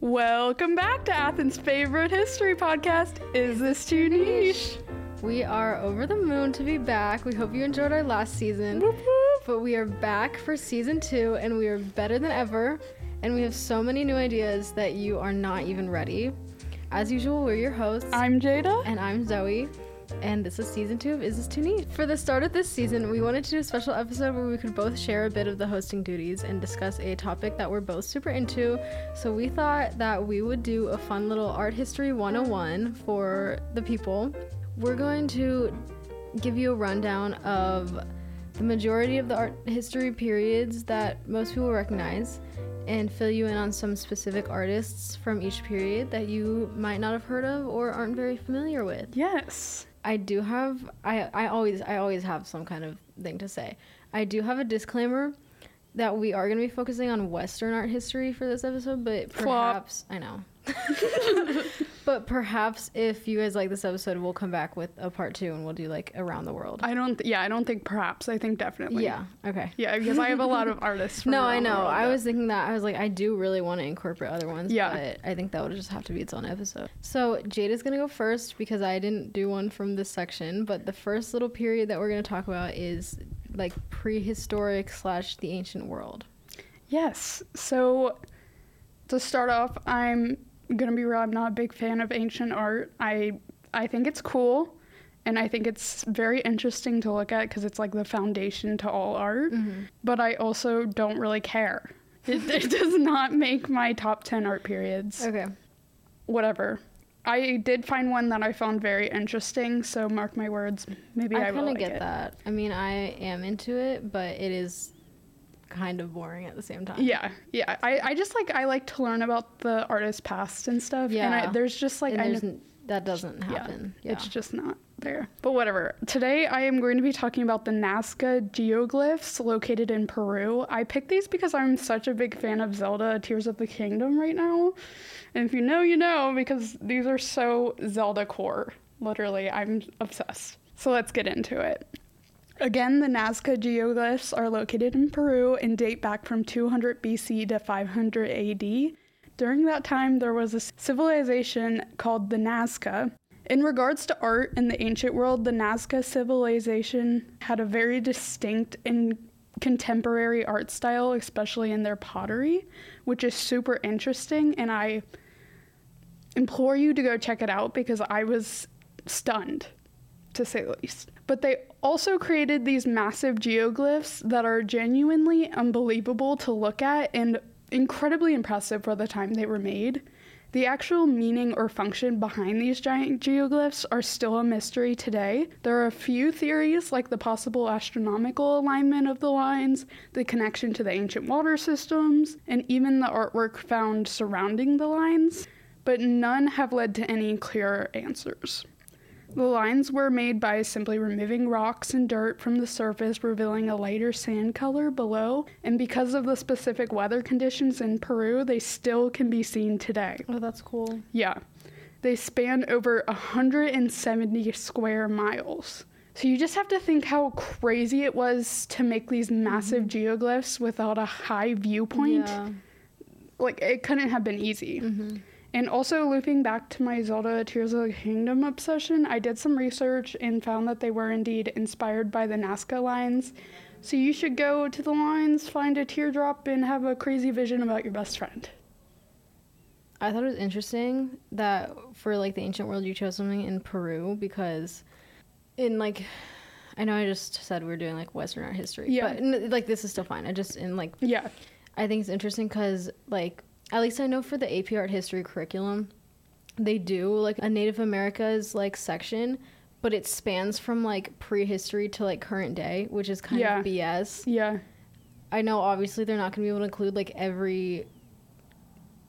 Welcome back to Athens' favorite history podcast. Is this too niche? We are over the moon to be back. We hope you enjoyed our last season. Whoop, whoop. But we are back for season two and we are better than ever. And we have so many new ideas that you are not even ready. As usual, we're your hosts. I'm Jada. and I'm Zoe. And this is season two of Is This Too Niche? For the start of this season, we wanted to do a special episode where we could both share a bit of the hosting duties and discuss a topic that we're both super into. So we thought that we would do a fun little art history 101 for the people. We're going to give you a rundown of the majority of the art history periods that most people recognize and fill you in on some specific artists from each period that you might not have heard of or aren't very familiar with. Yes. I do have I I always I always have some kind of thing to say. I do have a disclaimer that we are going to be focusing on western art history for this episode, but Flop. perhaps I know. but perhaps if you guys like this episode, we'll come back with a part 2 and we'll do like around the world. I don't, th- yeah, I don't think perhaps. I think definitely. yeah, okay. Yeah, because I have a lot of artists. From No, I know. I that- was thinking that. I was like, I do really want to incorporate other ones. Yeah. But I think that would just have to be its own episode. So Jade is going to go first because I didn't do one from this section. But the first little period that we're going to talk about is like prehistoric slash the ancient world. Yes. So to start off, I'm gonna be real. I'm not a big fan of ancient art. I I think it's cool, and I think it's very interesting to look at because it's like the foundation to all art. Mm-hmm. But I also don't really care. It, it does not make my top ten art periods. Okay. Whatever. I did find one that I found very interesting, so mark my words. Maybe I, I kind of like get it. that. I mean, I am into it, but it is kind of boring at the same time. Yeah, yeah. I, I just like I like to learn about the artist's past and stuff. Yeah. And I, there's just like and I there's know, n- that doesn't happen. Yeah. it's just not there. But whatever. Today I am going to be talking about the Nazca geoglyphs located in Peru. I picked these because I'm such a big fan of Zelda Tears of the Kingdom right now. And if you know, you know because these are so Zelda core. Literally, I'm obsessed. So let's get into it. Again, the Nazca geoglyphs are located in Peru and date back from 200 BC to 500 AD. During that time, there was a civilization called the Nazca. In regards to art in the ancient world, the Nazca civilization had a very distinct and contemporary art style, especially in their pottery, which is super interesting. And I implore you to go check it out because I was stunned to say the least. But they also created these massive geoglyphs that are genuinely unbelievable to look at and incredibly impressive for the time they were made. The actual meaning or function behind these giant geoglyphs are still a mystery today. There are a few theories, like the possible astronomical alignment of the lines, the connection to the ancient water systems, and even the artwork found surrounding the lines, but none have led to any clear answers. The lines were made by simply removing rocks and dirt from the surface, revealing a lighter sand color below, and because of the specific weather conditions in Peru, they still can be seen today. Oh, that's cool. Yeah. They span over 170 square miles. So you just have to think how crazy it was to make these massive geoglyphs without a high viewpoint. Yeah. Like, it couldn't have been easy. Mm-hmm. And also, looping back to my Zelda Tears of the Kingdom obsession, I did some research and found that they were indeed inspired by the Nazca lines. So you should go to the lines, find a teardrop, and have a crazy vision about your best friend. I thought it was interesting that for like the ancient world you chose something in Peru because in like I know I just said we are doing like Western art history, Yeah. but like this is still fine. I just in like Yeah. I think it's interesting because like at least I know for the AP art history curriculum they do like a Native Americas like section, but it spans from like prehistory to like current day, which is kind Yeah. of BS. Yeah. I know obviously they're not going to be able to include like every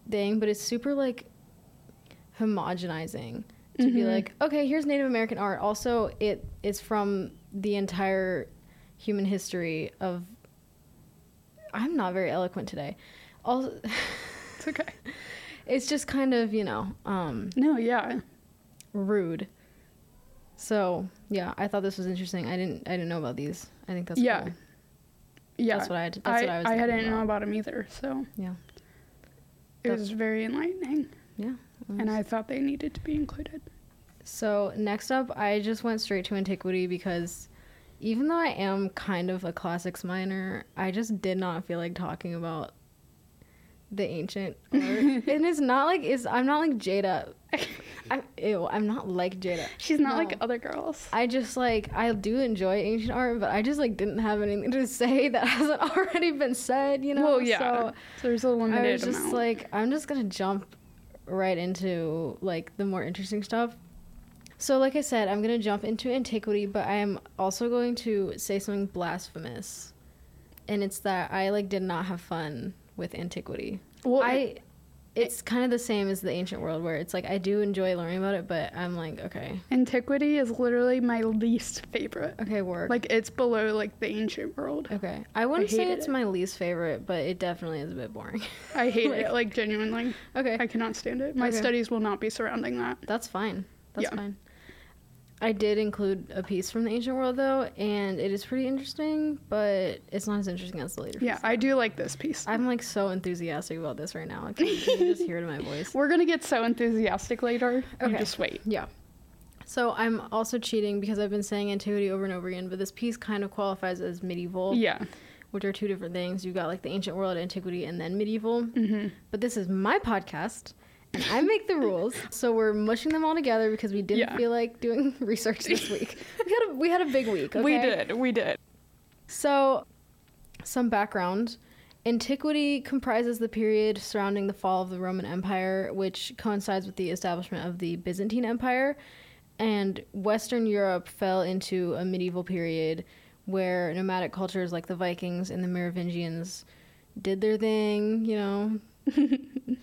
thing, but it's super like homogenizing to be Mhm. like, okay, here's Native American art. Also, it is from the entire human history of. I'm not very eloquent today. Also, It's okay. it's just kind of you know um, No, yeah. rude. So yeah, I thought this was interesting. I didn't I didn't know about these. I think that's Yeah. cool. Yeah. That's what I. That's I, what I was. I thinking hadn't know about. about them either, so. Yeah. It That's- was very enlightening, Yeah. and I thought they needed to be included. So next up, I just went straight to antiquity because even though I am kind of a classics minor, I just did not feel like talking about the ancient art. and it's not like it's I'm not like Jada. I'm ew, I'm not like Jada. She's not No. like other girls. I just like I do enjoy ancient art, but I just like didn't have anything to say that hasn't already been said, you know. well, yeah. So there's a limited I was just amount. like, I'm just gonna jump right into like the more interesting stuff. So, like I said, I'm gonna jump into antiquity, but I am also going to say something blasphemous, and it's that I like did not have fun with antiquity. well, I, it's kind of the same as the ancient world, where it's like I do enjoy learning about it, but I'm like, okay, antiquity is literally my least favorite. okay, work. Like it's below like the ancient world. okay, I wouldn't say it's it. my least favorite, but it definitely is a bit boring. I hate Like- it, like genuinely. okay, I cannot stand it. My Okay. studies will not be surrounding that. That's fine. That's Yeah. fine. I did include a piece from the ancient world though, and it is pretty interesting, but it's not as interesting as the later. Yeah, piece. I do like this piece. I'm like so enthusiastic about this right now. Can, can you just hear it in my voice? We're gonna get so enthusiastic later. You Okay. just wait. Yeah. So I'm also cheating because I've been saying antiquity over and over again, but this piece kind of qualifies as medieval, Yeah. which are two different things. You've got like the ancient world, antiquity, and then medieval. Mm-hmm. But this is my podcast, I make the rules. So we're mushing them all together because we didn't Yeah. feel like doing research this week. We had a we had a big week. We did. We did. So, some background. Antiquity comprises the period surrounding the fall of the Roman Empire, which coincides with the establishment of the Byzantine Empire. And Western Europe fell into a medieval period where nomadic cultures like the Vikings and the Merovingians did their thing, you know,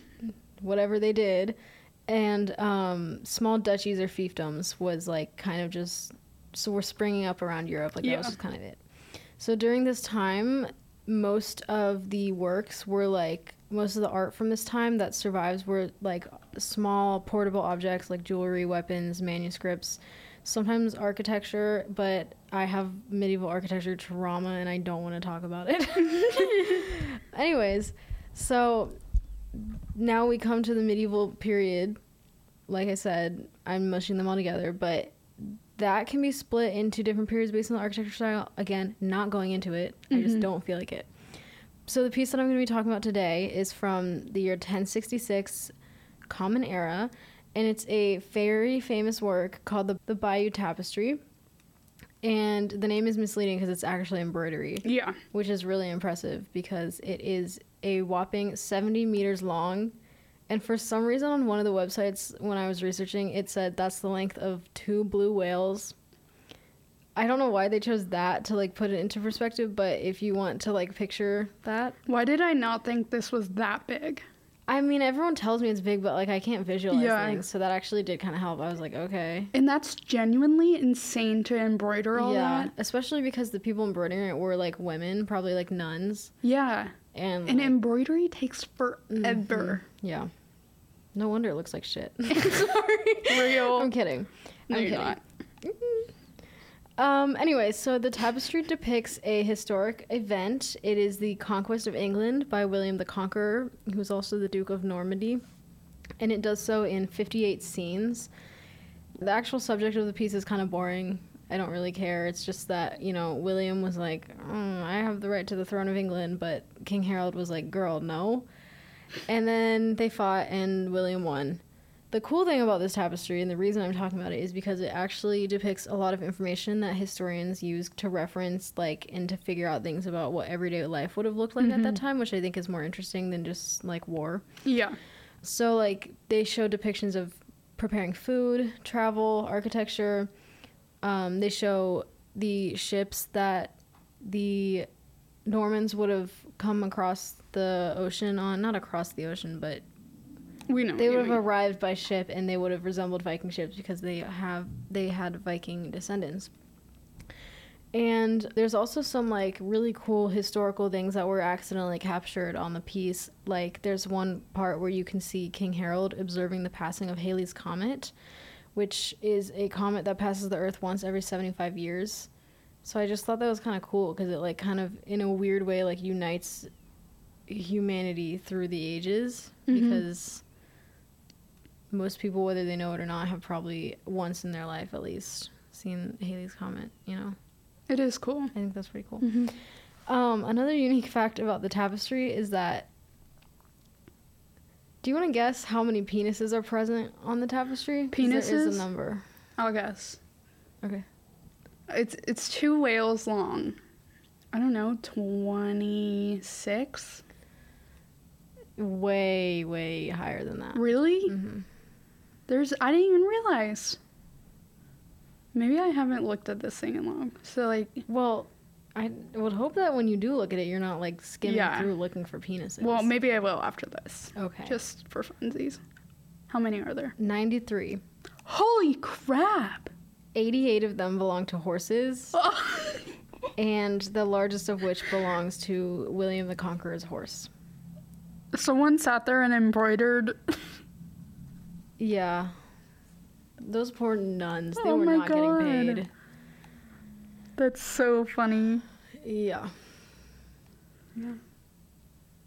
whatever they did. And um, small duchies or fiefdoms was like kind of just so we're springing up around Europe. Like that was just kind of it. So during this time, most of the works were like most of the art from this time that survives were like small portable objects like jewelry, weapons, manuscripts, sometimes architecture, but I have medieval architecture trauma and I don't want to talk about it. Anyways, so now we come to the medieval period. Like I said, I'm mushing them all together, but that can be split into different periods based on the architecture style. Again, not going into it. I just Mhm. don't feel like it. So the piece that I'm going to be talking about today is from the year 1066 Common Era, and it's a very famous work called the, the Bayeux Tapestry. And the name is misleading because it's actually embroidery Yeah. which is really impressive because it is a whopping 70 meters long. And for some reason, on one of the websites when I was researching, it said that's the length of two blue whales. I don't know why they chose that to like put it into perspective, but if you want to like picture that, Why did I not think this was that big? I mean, everyone tells me it's big, but like I can't visualize Yeah. things, so that actually did kind of help. I was like, okay, And that's genuinely insane to embroider all yeah, that. especially because the people embroidering it were like women, probably like nuns, Yeah. And like, embroidery takes forever. Yeah. No wonder it looks like shit. Sorry. Real. I'm kidding. No, I'm you're kidding. not. Um, anyway, so the tapestry depicts a historic event. It is the conquest of England by William the Conqueror, who was also the Duke of Normandy. And it does so in 58 scenes. The actual subject of the piece is kind of boring. I don't really care. It's just that, you know, William was like, "Mm, I have the right to the throne of England, but King Harold was like, girl, no. And then they fought, and William won. The cool thing about this tapestry, and the reason I'm talking about it, is because it actually depicts a lot of information that historians use to reference, like, and to figure out things about what everyday life would have looked like at that time, which I think is more interesting than just, like, war. Yeah. So, like, they show depictions of preparing food, travel, architecture. Um, they show the ships that the Normans would have come across the ocean on, not across the ocean, but We know. they would have arrived by ship and they would have resembled Viking ships because they have they had Viking descendants. And there's also some like really cool historical things that were accidentally captured on the piece. Like there's one part where you can see King Harold observing the passing of Halley's comet, which is a comet that passes the earth once every 75 years. So I just thought that was kind of cool because it like kind of in a weird way like unites humanity through the ages Mhm. because most people, whether they know it or not, have probably once in their life at least seen Halley's Comet. You know, It is cool. I think that's pretty cool. hmm Um, another unique fact about the tapestry is that. Do you want to guess how many penises are present on the tapestry? 'Cause There is Penises? Is a number. I'll guess. Okay. It's it's two whales long. I don't know, twenty six. Way, way higher than that. Really? hmm There's I didn't even realize. Maybe I haven't looked at this thing in long. So like, Well, I would hope that when you do look at it, you're not like skimming Yeah. through looking for penises. well, maybe I will after this, Okay. just for funsies. How many are there? 93. Holy crap! 88 of them belong to horses, oh. and the largest of which belongs to William the Conqueror's horse. Someone sat there and embroidered. Yeah. Those poor nuns, they Oh were not getting paid. That's so funny. Yeah. Yeah.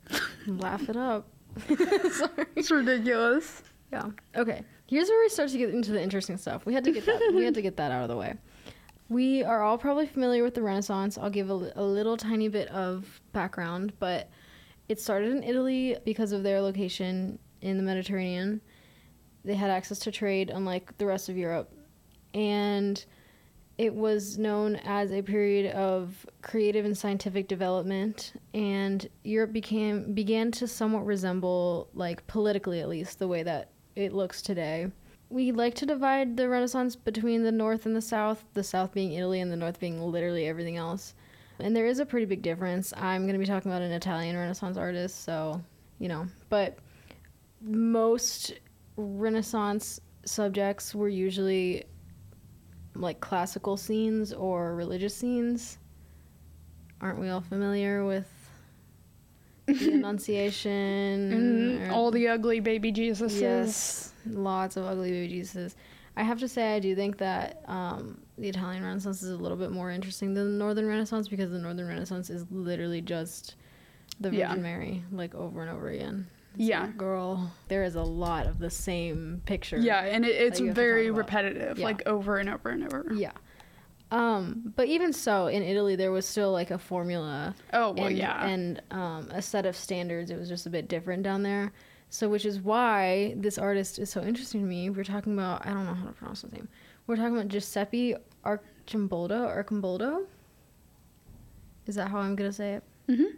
Laugh it up. Sorry. It's ridiculous. Yeah. Okay. Here's where we start to get into the interesting stuff. We had to get that. we had to get that out of the way. We are all probably familiar with the Renaissance. I'll give a, a little tiny bit of background, but it started in Italy because of their location in the Mediterranean. They had access to trade, unlike the rest of Europe, and it was known as a period of creative and scientific development and Europe became began to somewhat resemble like politically at least the way that it looks today. We like to divide the Renaissance between the North and the South, the South being Italy and the North being literally everything else. And there is a pretty big difference. I'm going to be talking about an Italian Renaissance artist, so, you know, but most Renaissance subjects were usually like classical scenes or religious scenes. Aren't we all familiar with the Annunciation? And or- all the ugly baby Jesuses. Yes, lots of ugly baby Jesus. I have to say, I do think that um, the Italian Renaissance is a little bit more interesting than the Northern Renaissance because the Northern Renaissance is literally just the Virgin Yeah. Mary, like over and over again. It's Yeah. like, girl, there is a lot of the same picture. Yeah, and it, it's you have to very repetitive, Yeah. like over and over and over. Yeah. Um, but even so, in Italy, there was still like a formula Oh well, and, yeah. and um, a set of standards. It was just a bit different down there. So, which is why this artist is so interesting to me. We're talking about, I don't know how to pronounce his name. We're talking about Giuseppe Arcimboldo. Arcimboldo? Is that how I'm going to say it? Mm-hmm.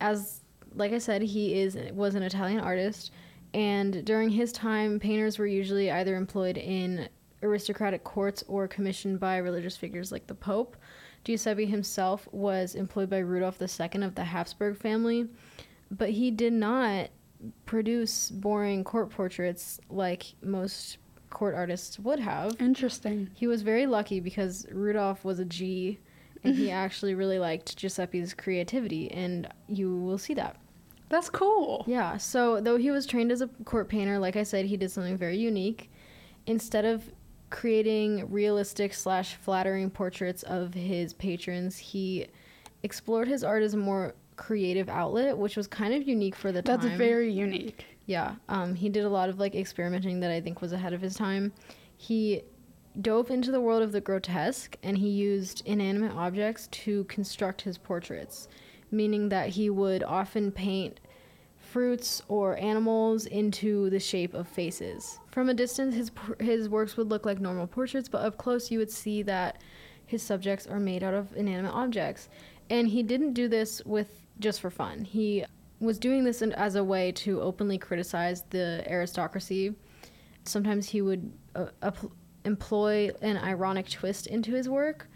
As, like I said, he is was an Italian artist. And during his time, painters were usually either employed in aristocratic courts or commissioned by religious figures like the Pope. Giuseppe himself was employed by Rudolf II of the Habsburg family, but he did not produce boring court portraits like most court artists would have. Interesting. He was very lucky because Rudolph was a G and he actually really liked Giuseppe's creativity, and you will see that. That's cool. Yeah, so though he was trained as a court painter, like I said, he did something very unique. Instead of creating realistic slash flattering portraits of his patrons, he explored his art as a more creative outlet, which was kind of unique for the time. That's very unique. Yeah, um, he did a lot of like experimenting that I think was ahead of his time. He dove into the world of the grotesque and he used inanimate objects to construct his portraits, meaning that he would often paint fruits or animals into the shape of faces. From a distance, his his works would look like normal portraits, but up close, you would see that his subjects are made out of inanimate objects. And he didn't do this with just for fun. He was doing this as a way to openly criticize the aristocracy. Sometimes he would uh, employ an ironic twist into his work.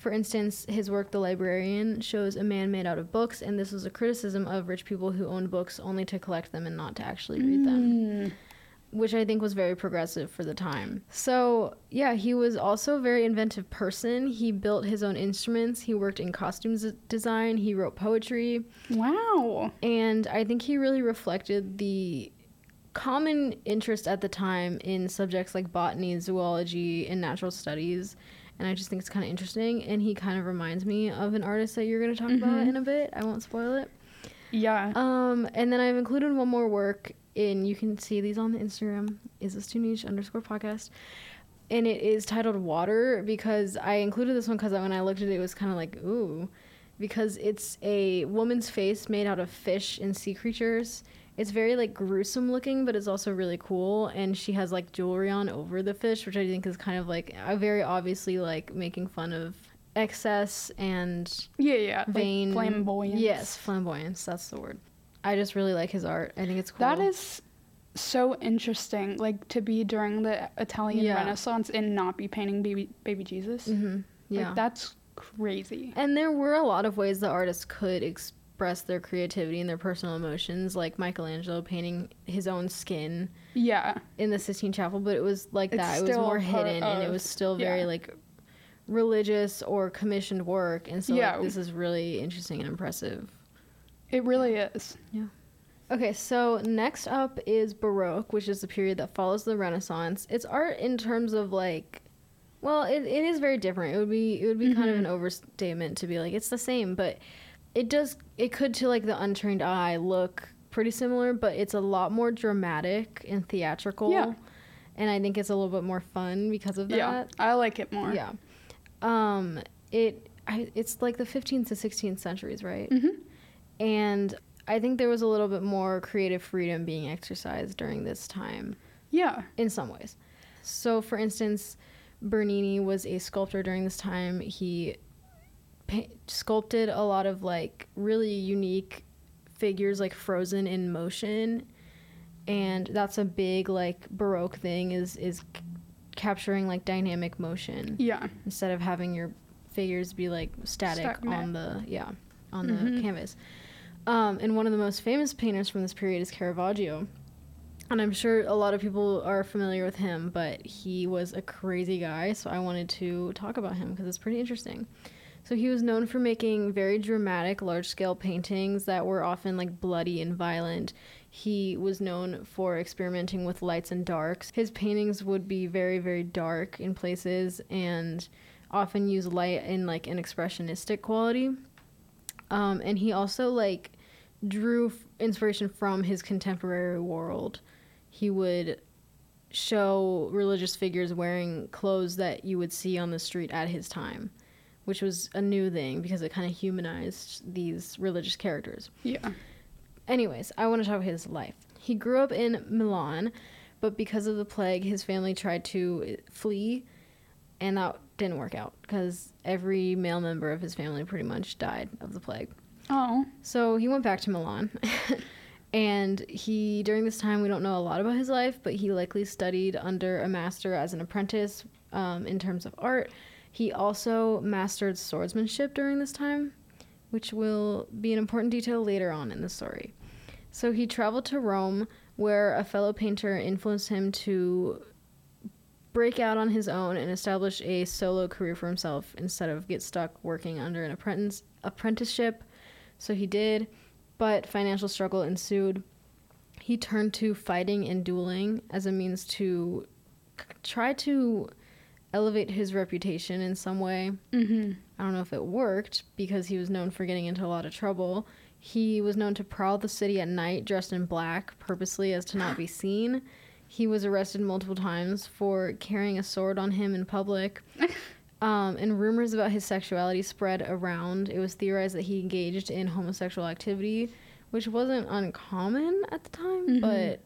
For instance, his work, The Librarian, shows a man made out of books, and this was a criticism of rich people who owned books only to collect them and not to actually read them Mm. which I think was very progressive for the time. So, yeah, he was also a very inventive person. He built his own instruments, he worked in costumes design, he wrote poetry, Wow. and I think he really reflected the common interest at the time in subjects like botany, zoology, and natural studies. And I just think it's kind of interesting. And he kind of reminds me of an artist that you're going to talk about Mhm. in a bit. I won't spoil it. Yeah. Um, and then I've included one more work in. You can see these on the Instagram. Is this too niche underscore podcast? And it is titled Water because I included this one because when I looked at it, it was kind of like ooh, because it's a woman's face made out of fish and sea creatures. It's very like gruesome looking, but it's also really cool. And she has like jewelry on over the fish, which I think is kind of like a very obviously like making fun of excess and yeah, yeah. vain Like flamboyance. Yes, flamboyance. That's the word. I just really like his art. I think it's cool. That is so interesting. Like to be during the Italian Yeah. Renaissance and not be painting baby baby Jesus. hmm Yeah. Like that's crazy. and there were a lot of ways the artists could express their creativity and their personal emotions, like Michelangelo painting his own skin Yeah. in the Sistine Chapel, but it was like It's that. It was more hidden and it was still very yeah. like religious or commissioned work. And so like, this is really interesting and impressive. It really is. Yeah. Okay, so next up is Baroque, which is the period that follows the Renaissance. It's art in terms of like, well, it, it is very different. It would be it would be kind of Mhm. an overstatement to be like it's the same, but it does it could to like the untrained eye look pretty similar, but it's a lot more dramatic and theatrical. Yeah. And I think it's a little bit more fun because of that. Yeah. I like it more. Yeah. Um it I, it's like the 15th to 16th centuries, right? Mm-hmm. And I think there was a little bit more creative freedom being exercised during this time Yeah. in some ways. So, for instance, Bernini was a sculptor during this time. He pa- sculpted a lot of like really unique figures, like frozen in motion, and that's a big like baroque thing is is c- capturing like dynamic motion Yeah. instead of having your figures be like static Stagnant. on the yeah on the Mhm. canvas. Um, and one of the most famous painters from this period is Caravaggio. And I'm sure a lot of people are familiar with him, but he was a crazy guy, so I wanted to talk about him because it's pretty interesting. So he was known for making very dramatic, large scale paintings that were often like bloody and violent. He was known for experimenting with lights and darks. His paintings would be very, very dark in places and often use light in like an expressionistic quality. Um, and he also like drew f- inspiration from his contemporary world. He would show religious figures wearing clothes that you would see on the street at his time, which was a new thing because it kind of humanized these religious characters. Yeah. Anyways, I want to talk about his life. He grew up in Milan, but because of the plague, his family tried to flee, and that didn't work out because every male member of his family pretty much died of the plague. Oh. So he went back to Milan. and he, during this time, we don't know a lot about his life, but he likely studied under a master as an apprentice um, in terms of art. He also mastered swordsmanship during this time, which will be an important detail later on in the story. So he traveled to Rome, where a fellow painter influenced him to break out on his own and establish a solo career for himself instead of get stuck working under an apprentice apprenticeship. So he did, but financial struggle ensued. He turned to fighting and dueling as a means to try to elevate his reputation in some way. Mm-hmm. I don't know if it worked because he was known for getting into a lot of trouble. He was known to prowl the city at night dressed in black purposely as to not be seen. He was arrested multiple times for carrying a sword on him in public. Um, and rumors about his sexuality spread around. It was theorized that he engaged in homosexual activity, which wasn't uncommon at the time, Mhm.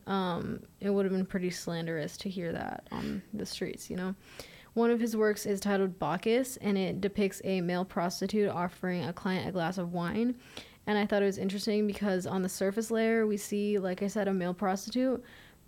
but um, it would have been pretty slanderous to hear that on the streets, you know? One of his works is titled Bacchus, and it depicts a male prostitute offering a client a glass of wine. And I thought it was interesting because on the surface layer, we see, like I said, a male prostitute,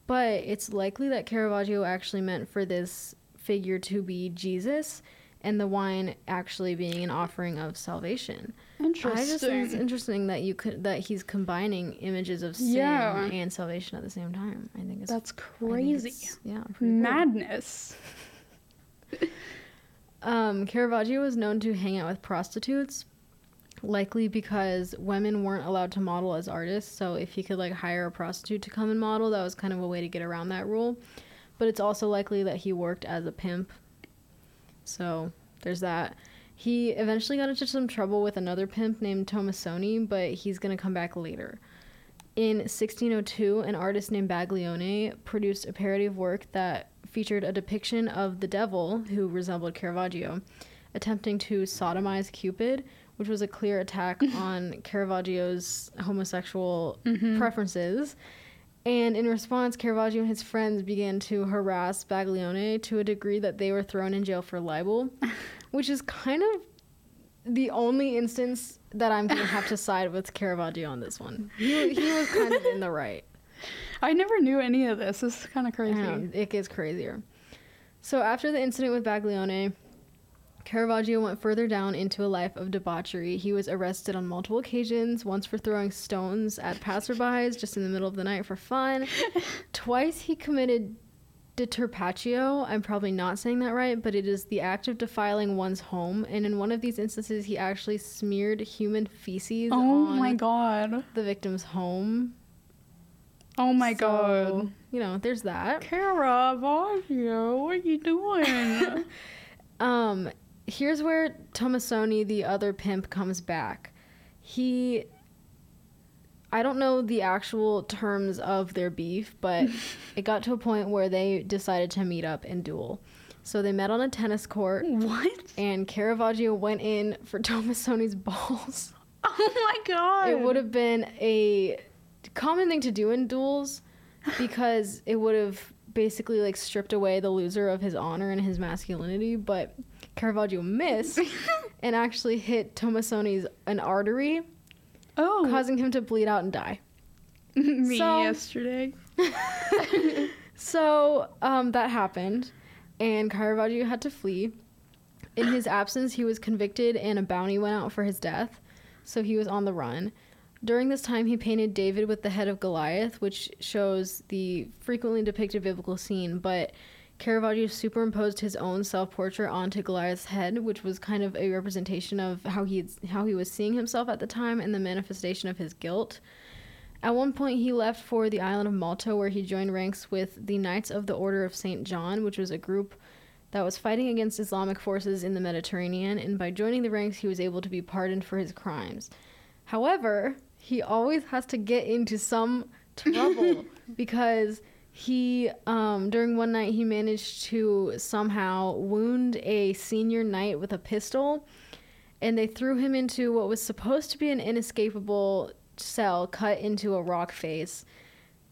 but it's likely that Caravaggio actually meant for this figure to be Jesus and the wine actually being an offering of salvation. Interesting. I just think it's Interesting. that you could that he's combining images of sin Yeah. and salvation at the same time. I think it's That's crazy. it's- yeah, madness. cool. Um, Caravaggio was known to hang out with prostitutes, likely because women weren't allowed to model as artists. So if he could like hire a prostitute to come and model, that was kind of a way to get around that rule. But it's also likely that he worked as a pimp. So there's that. He eventually got into some trouble with another pimp named Tomasoni, but he's going to come back later. In 1602, an artist named Baglione produced a parody of work that featured a depiction of the devil, who resembled Caravaggio, attempting to sodomize Cupid, which was a clear attack on Caravaggio's homosexual mm-hmm. preferences. And in response, Caravaggio and his friends began to harass Baglione to a degree that they were thrown in jail for libel, which is kind of the only instance that I'm going to have to side with Caravaggio on this one. He, he was kind of in the right. I never knew any of this. This is kind of crazy. know, it gets crazier. So after the incident with Baglione, Caravaggio went further down into a life of debauchery. He was arrested on multiple occasions, once for throwing stones at passerbys just in the middle of the night for fun. Twice he committed deturpatio. I'm probably not saying that right, but it is the act of defiling one's home. And in one of these instances, he actually smeared human feces Oh on my god. the victim's home. Oh my So, god. You know, there's that. Caravaggio, what are you doing? Um, here's where Tomasoni, the other pimp, comes back. He, I don't know the actual terms of their beef, but it got to a point where they decided to meet up and duel. So they met on a tennis court, what? and Caravaggio went in for Tomasoni's balls. Oh my god. It would have been a common thing to do in duels because it would have basically like stripped away the loser of his honor and his masculinity, but Caravaggio missed and actually hit Tomasoni's an artery, Oh, causing him to bleed out and die. me so- yesterday. So um, that happened, and Caravaggio had to flee. In his absence, he was convicted, and a bounty went out for his death, so he was on the run. During this time, he painted David with the head of Goliath, which shows the frequently depicted biblical scene, but Caravaggio superimposed his own self-portrait onto Goliath's head, which was kind of a representation of how he how he was seeing himself at the time and the manifestation of his guilt. At one point, he left for the island of Malta, where he joined ranks with the Knights of the Order of St. John, which was a group that was fighting against Islamic forces in the Mediterranean, and by joining the ranks, he was able to be pardoned for his crimes. However, he always has to get into some trouble because he, um, during one night, he managed to somehow wound a senior knight with a pistol, and they threw him into what was supposed to be an inescapable cell cut into a rock face,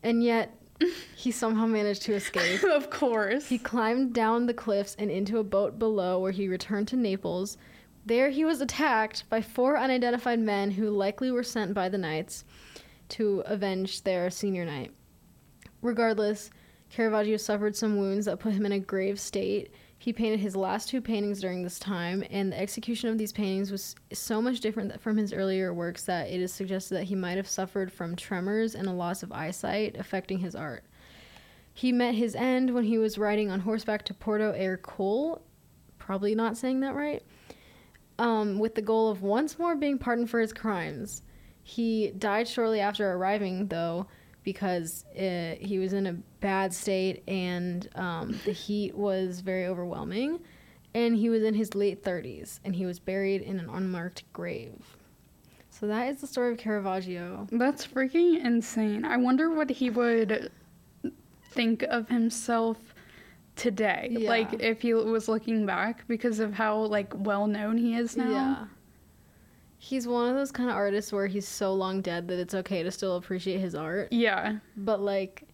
and yet he somehow managed to escape. of course. He climbed down the cliffs and into a boat below where he returned to Naples. There he was attacked by four unidentified men who likely were sent by the knights to avenge their senior knight. Regardless, Caravaggio suffered some wounds that put him in a grave state. He painted his last two paintings during this time, and the execution of these paintings was so much different from his earlier works that it is suggested that he might have suffered from tremors and a loss of eyesight affecting his art. He met his end when he was riding on horseback to Porto Ercole, probably not saying that right, um, with the goal of once more being pardoned for his crimes. He died shortly after arriving, though, because uh, he was in a bad state and um, the heat was very overwhelming. And he was in his late 30s, and he was buried in an unmarked grave. So that is the story of Caravaggio. That's freaking insane. I wonder what he would think of himself today. Yeah. Like if he was looking back because of how like well known he is now. Yeah. He's one of those kind of artists where he's so long dead that it's okay to still appreciate his art. Yeah. But like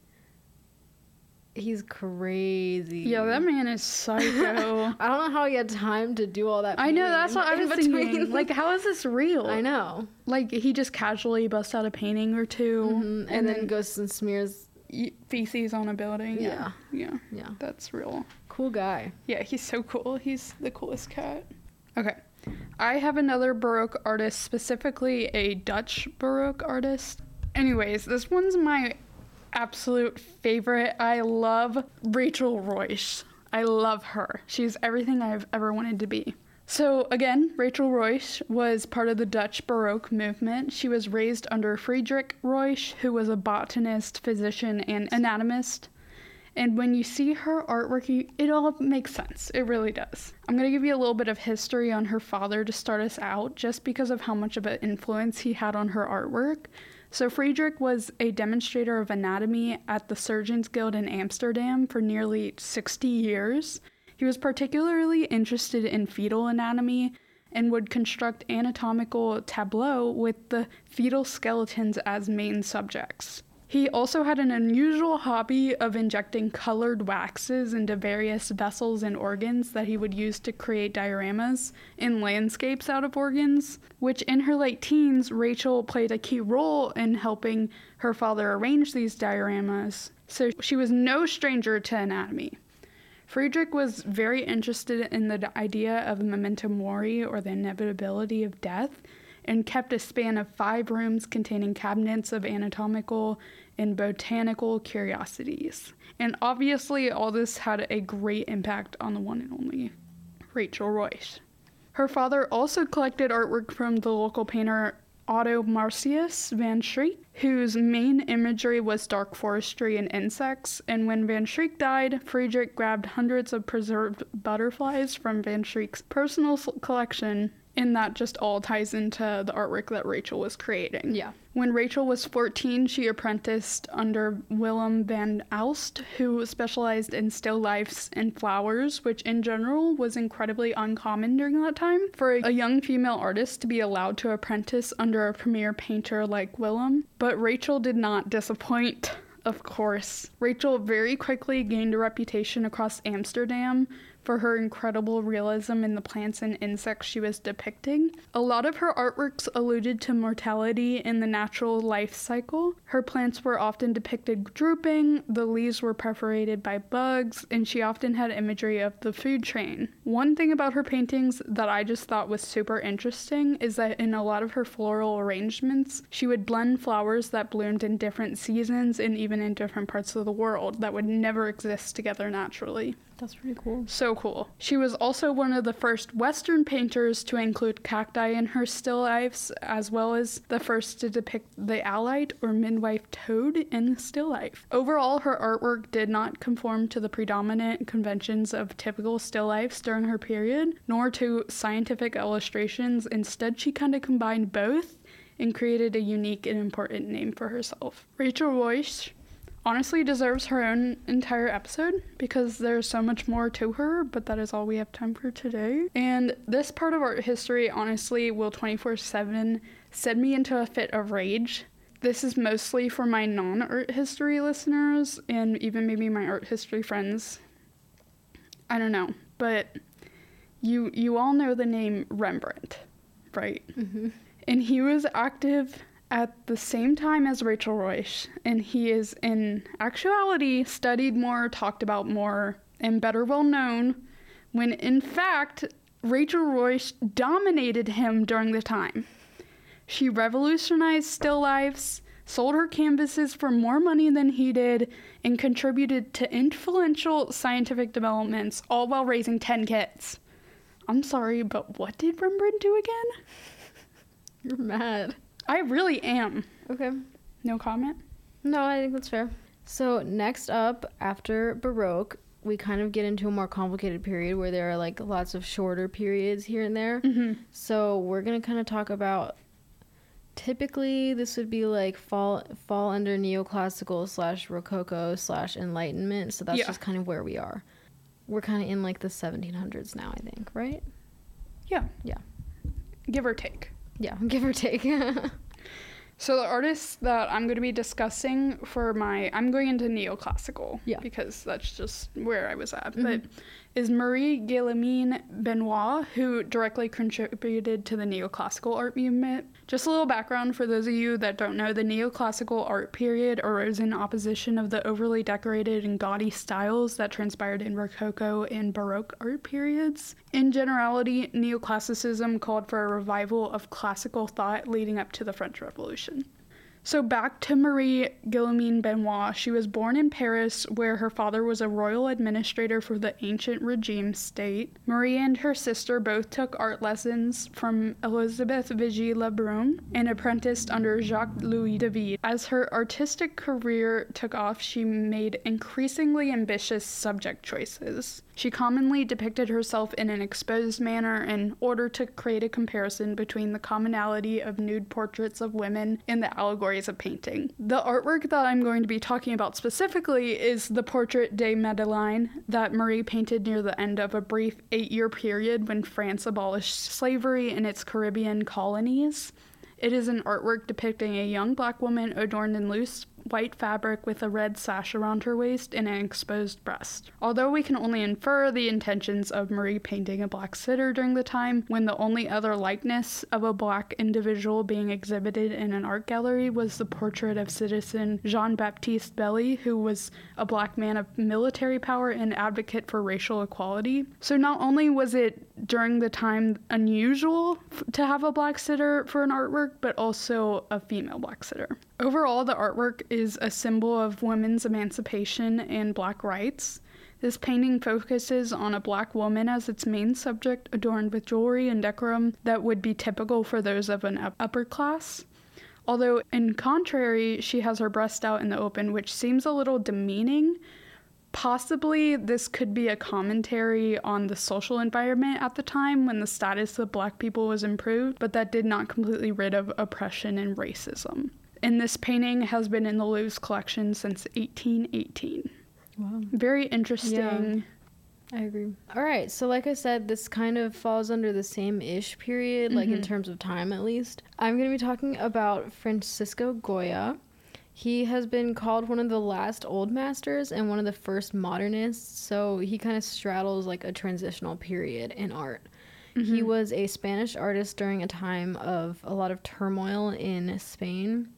he's crazy. Yeah, that man is psycho. I don't know how he had time to do all that. I know that's what I was thinking. Like, how is this real? I know. Like, he just casually busts out a painting or 2 Mhm, And, then goes and smears. Feces on a building. Yeah. yeah, Yeah. that's real. Cool guy. Yeah, he's so cool. He's the coolest cat. Okay. I have another Baroque artist, specifically a Dutch Baroque artist. Anyways, this one's my absolute favorite. I love Rachel Ruysch. I love her. She's everything I've ever wanted to be. So, again, Rachel Ruysch was part of the Dutch Baroque movement. She was raised under Friedrich Ruysch, who was a botanist, physician, and anatomist. And when you see her artwork, it all makes sense. It really does. I'm going to give you a little bit of history on her father to start us out, just because of how much of an influence he had on her artwork. So, Friedrich was a demonstrator of anatomy at the Surgeons Guild in Amsterdam for nearly 60 years. He was particularly interested in fetal anatomy and would construct anatomical tableaux with the fetal skeletons as main subjects. He also had an unusual hobby of injecting colored waxes into various vessels and organs that he would use to create dioramas in landscapes out of organs, which in her late teens, Rachel played a key role in helping her father arrange these dioramas. So she was no stranger to anatomy. Friedrich was very interested in the idea of memento mori or the inevitability of death and kept a span of five rooms containing cabinets of anatomical and botanical curiosities. And obviously, all this had a great impact on the one and only Rachel Ruysch. Her father also collected artwork from the local painter Otto Marseus van Schrieck, whose main imagery was dark forestry and insects. And when Van Schrieck died, Friedrich grabbed hundreds of preserved butterflies from Van Schrieck's personal collection and that just all ties into the artwork that Rachel was creating. Yeah. When Rachel was 14, she apprenticed under Willem van Aalst, who specialized in still lifes and flowers, which in general was incredibly uncommon during that time for a young female artist to be allowed to apprentice under a premier painter like Willem. But Rachel did not disappoint. Of course. Rachel very quickly gained a reputation across Amsterdam for her incredible realism in the plants and insects she was depicting. A lot of her artworks alluded to mortality in the natural life cycle. Her plants were often depicted drooping, the leaves were perforated by bugs, and she often had imagery of the food chain. One thing about her paintings that I just thought was super interesting is that in a lot of her floral arrangements, she would blend flowers that bloomed in different seasons and even in different parts of the world that would never exist together naturally. That's pretty cool. So cool. She was also one of the first Western painters to include cacti in her still lifes, as well as the first to depict the allied or midwife toad in still life. Overall, her artwork did not conform to the predominant conventions of typical still lifes during her period, nor to scientific illustrations. Instead, she kind of combined both and created a unique and important name for herself. Rachel Ruysch honestly deserves her own entire episode because there's so much more to her, but that is all we have time for today. And this part of art history, honestly, will 24 7 send me into a fit of rage. This is mostly for my non art history listeners and even maybe my art history friends. I don't know, but you you all know the name Rembrandt, right? Mm-hmm. And he was active at the same time as Rachel Ruysch, and he is in actuality studied more, talked about more, and better well known, when in fact, Rachel Ruysch dominated him during the time. She revolutionized still lifes, sold her canvases for more money than he did, and contributed to influential scientific developments, all while raising 10 kids. I'm sorry, but what did Rembrandt do again? You're mad. I really am. Okay. No comment? No, I think that's fair. So, next up, after Baroque, we kind of get into a more complicated period where there are like lots of shorter periods here and there. Mm-hmm. So, we're going to kind of talk about typically this would be like fall fall under neoclassical slash rococo slash enlightenment so that's Yeah. just kind of where we are we're kind of in like the 1700s now i think right Yeah. Yeah. Give or take. Yeah give or take So the artists that I'm going to be discussing for my I'm going into neoclassical Yeah. because that's just where I was at. Mhm. But is Marie Guillemine Benoit, who directly contributed to the neoclassical art movement. Just a little background for those of you that don't know, the neoclassical art period arose in opposition of the overly decorated and gaudy styles that transpired in Rococo and Baroque art periods. In generality, neoclassicism called for a revival of classical thought leading up to the French Revolution. So, back to Marie Guillemine Benoit. She was born in Paris, where her father was a royal administrator for the ancient regime state. Marie and her sister both took art lessons from Elisabeth Vigée Lebrun and apprenticed under Jacques Louis David. As her artistic career took off, she made increasingly ambitious subject choices. She commonly depicted herself in an exposed manner in order to create a comparison between the commonality of nude portraits of women and the allegories of painting. The artwork that I'm going to be talking about specifically is the portrait de Madeleine that Marie painted near the end of a brief eight year period when France abolished slavery in its Caribbean colonies. It is an artwork depicting a young black woman adorned in loose white fabric with a red sash around her waist and an exposed breast. Although we can only infer the intentions of Marie painting a black sitter during the time when the only other likeness of a black individual being exhibited in an art gallery was the portrait of citizen Jean Baptiste Belley, who was a black man of military power and advocate for racial equality. So not only was it during the time unusual f- to have a black sitter for an artwork, but also a female black sitter. Overall, the artwork is a symbol of women's emancipation and black rights. This painting focuses on a black woman as its main subject, adorned with jewelry and decorum that would be typical for those of an upper class. Although, in contrary, she has her breast out in the open, which seems a little demeaning. Possibly, this could be a commentary on the social environment at the time when the status of black people was improved, but that did not completely rid of oppression and racism and this painting has been in the Louvre's collection since 1818. Wow. Very interesting. Yeah, I agree. All right, so like I said, this kind of falls under the same ish period, mm-hmm. like in mm-hmm. terms of time at least. I'm going to be talking about Francisco Goya. He has been called one of the last old masters and one of the first modernists, so he kind of straddles like a transitional period in art. Mm-hmm. He was a Spanish artist during a time of a lot of turmoil in Spain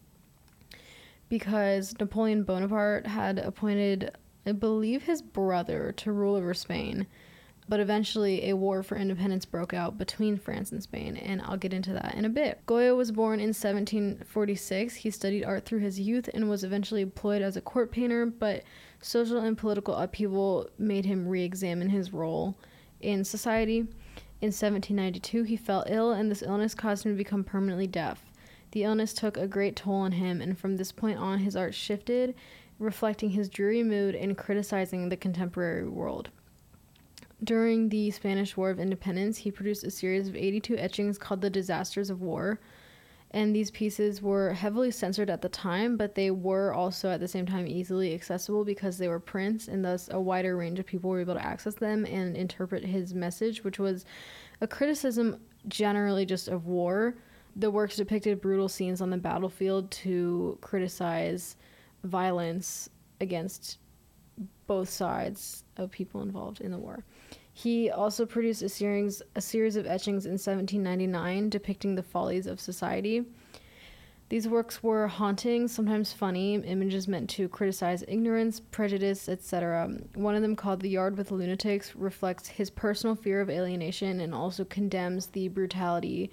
because Napoleon Bonaparte had appointed, I believe, his brother to rule over Spain. But eventually, a war for independence broke out between France and Spain, and I'll get into that in a bit. Goya was born in 1746. He studied art through his youth and was eventually employed as a court painter, but social and political upheaval made him re examine his role in society. In 1792, he fell ill, and this illness caused him to become permanently deaf. The illness took a great toll on him, and from this point on, his art shifted, reflecting his dreary mood and criticizing the contemporary world. During the Spanish War of Independence, he produced a series of 82 etchings called The Disasters of War. And these pieces were heavily censored at the time, but they were also at the same time easily accessible because they were prints, and thus a wider range of people were able to access them and interpret his message, which was a criticism generally just of war the works depicted brutal scenes on the battlefield to criticize violence against both sides of people involved in the war. He also produced a series a series of etchings in 1799 depicting the follies of society. These works were haunting, sometimes funny, images meant to criticize ignorance, prejudice, etc. One of them, called The Yard with Lunatics, reflects his personal fear of alienation and also condemns the brutality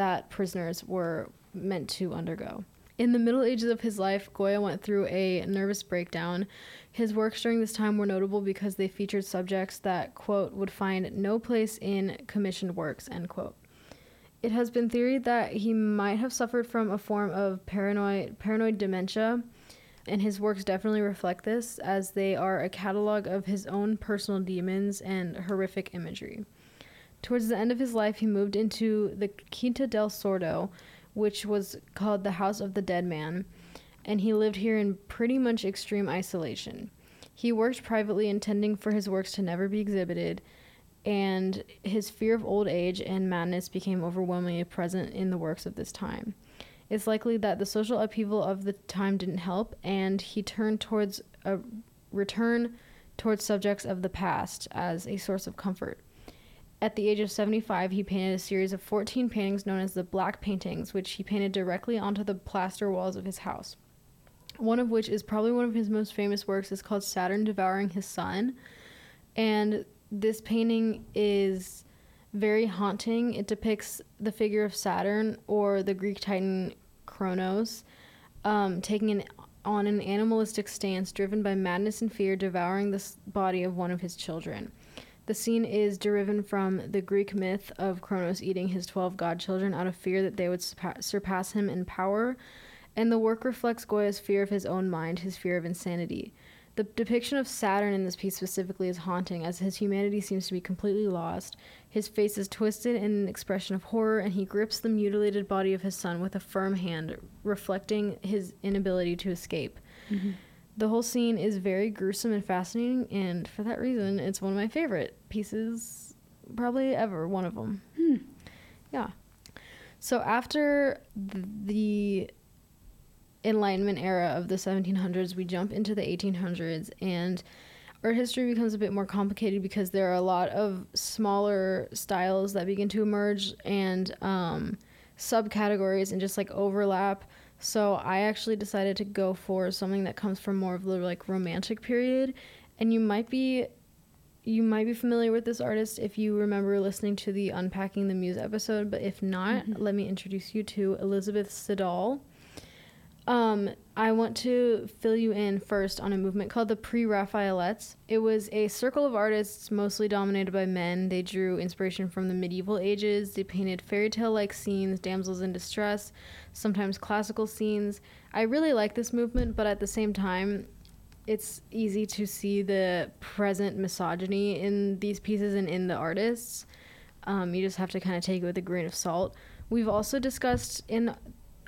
that prisoners were meant to undergo. In the middle ages of his life, Goya went through a nervous breakdown. His works during this time were notable because they featured subjects that, quote, would find no place in commissioned works, end quote. It has been theorized that he might have suffered from a form of paranoid, paranoid dementia, and his works definitely reflect this, as they are a catalog of his own personal demons and horrific imagery. Towards the end of his life, he moved into the Quinta del Sordo, which was called the House of the Dead Man, and he lived here in pretty much extreme isolation. He worked privately, intending for his works to never be exhibited, and his fear of old age and madness became overwhelmingly present in the works of this time. It's likely that the social upheaval of the time didn't help, and he turned towards a return towards subjects of the past as a source of comfort. At the age of 75, he painted a series of 14 paintings known as the Black Paintings, which he painted directly onto the plaster walls of his house. One of which is probably one of his most famous works is called Saturn Devouring His Son. And this painting is very haunting. It depicts the figure of Saturn or the Greek titan Kronos um, taking an, on an animalistic stance, driven by madness and fear, devouring the body of one of his children. The scene is derived from the Greek myth of Kronos eating his 12 godchildren out of fear that they would surpa- surpass him in power, and the work reflects Goya's fear of his own mind, his fear of insanity. The depiction of Saturn in this piece specifically is haunting, as his humanity seems to be completely lost. His face is twisted in an expression of horror, and he grips the mutilated body of his son with a firm hand, reflecting his inability to escape. Mm-hmm. The whole scene is very gruesome and fascinating, and for that reason, it's one of my favorite pieces, probably ever. One of them. Yeah. So after th- the Enlightenment era of the 1700s, we jump into the 1800s, and art history becomes a bit more complicated because there are a lot of smaller styles that begin to emerge and um, subcategories and just like overlap. So I actually decided to go for something that comes from more of the like romantic period, and you might be you might be familiar with this artist if you remember listening to the Unpacking the Muse episode, but if not, mm-hmm. let me introduce you to Elizabeth Siddall. Um, I want to fill you in first on a movement called the Pre Raphaelites. It was a circle of artists mostly dominated by men. They drew inspiration from the medieval ages. They painted fairy tale like scenes, damsels in distress, sometimes classical scenes. I really like this movement, but at the same time, it's easy to see the present misogyny in these pieces and in the artists. Um, you just have to kind of take it with a grain of salt. We've also discussed in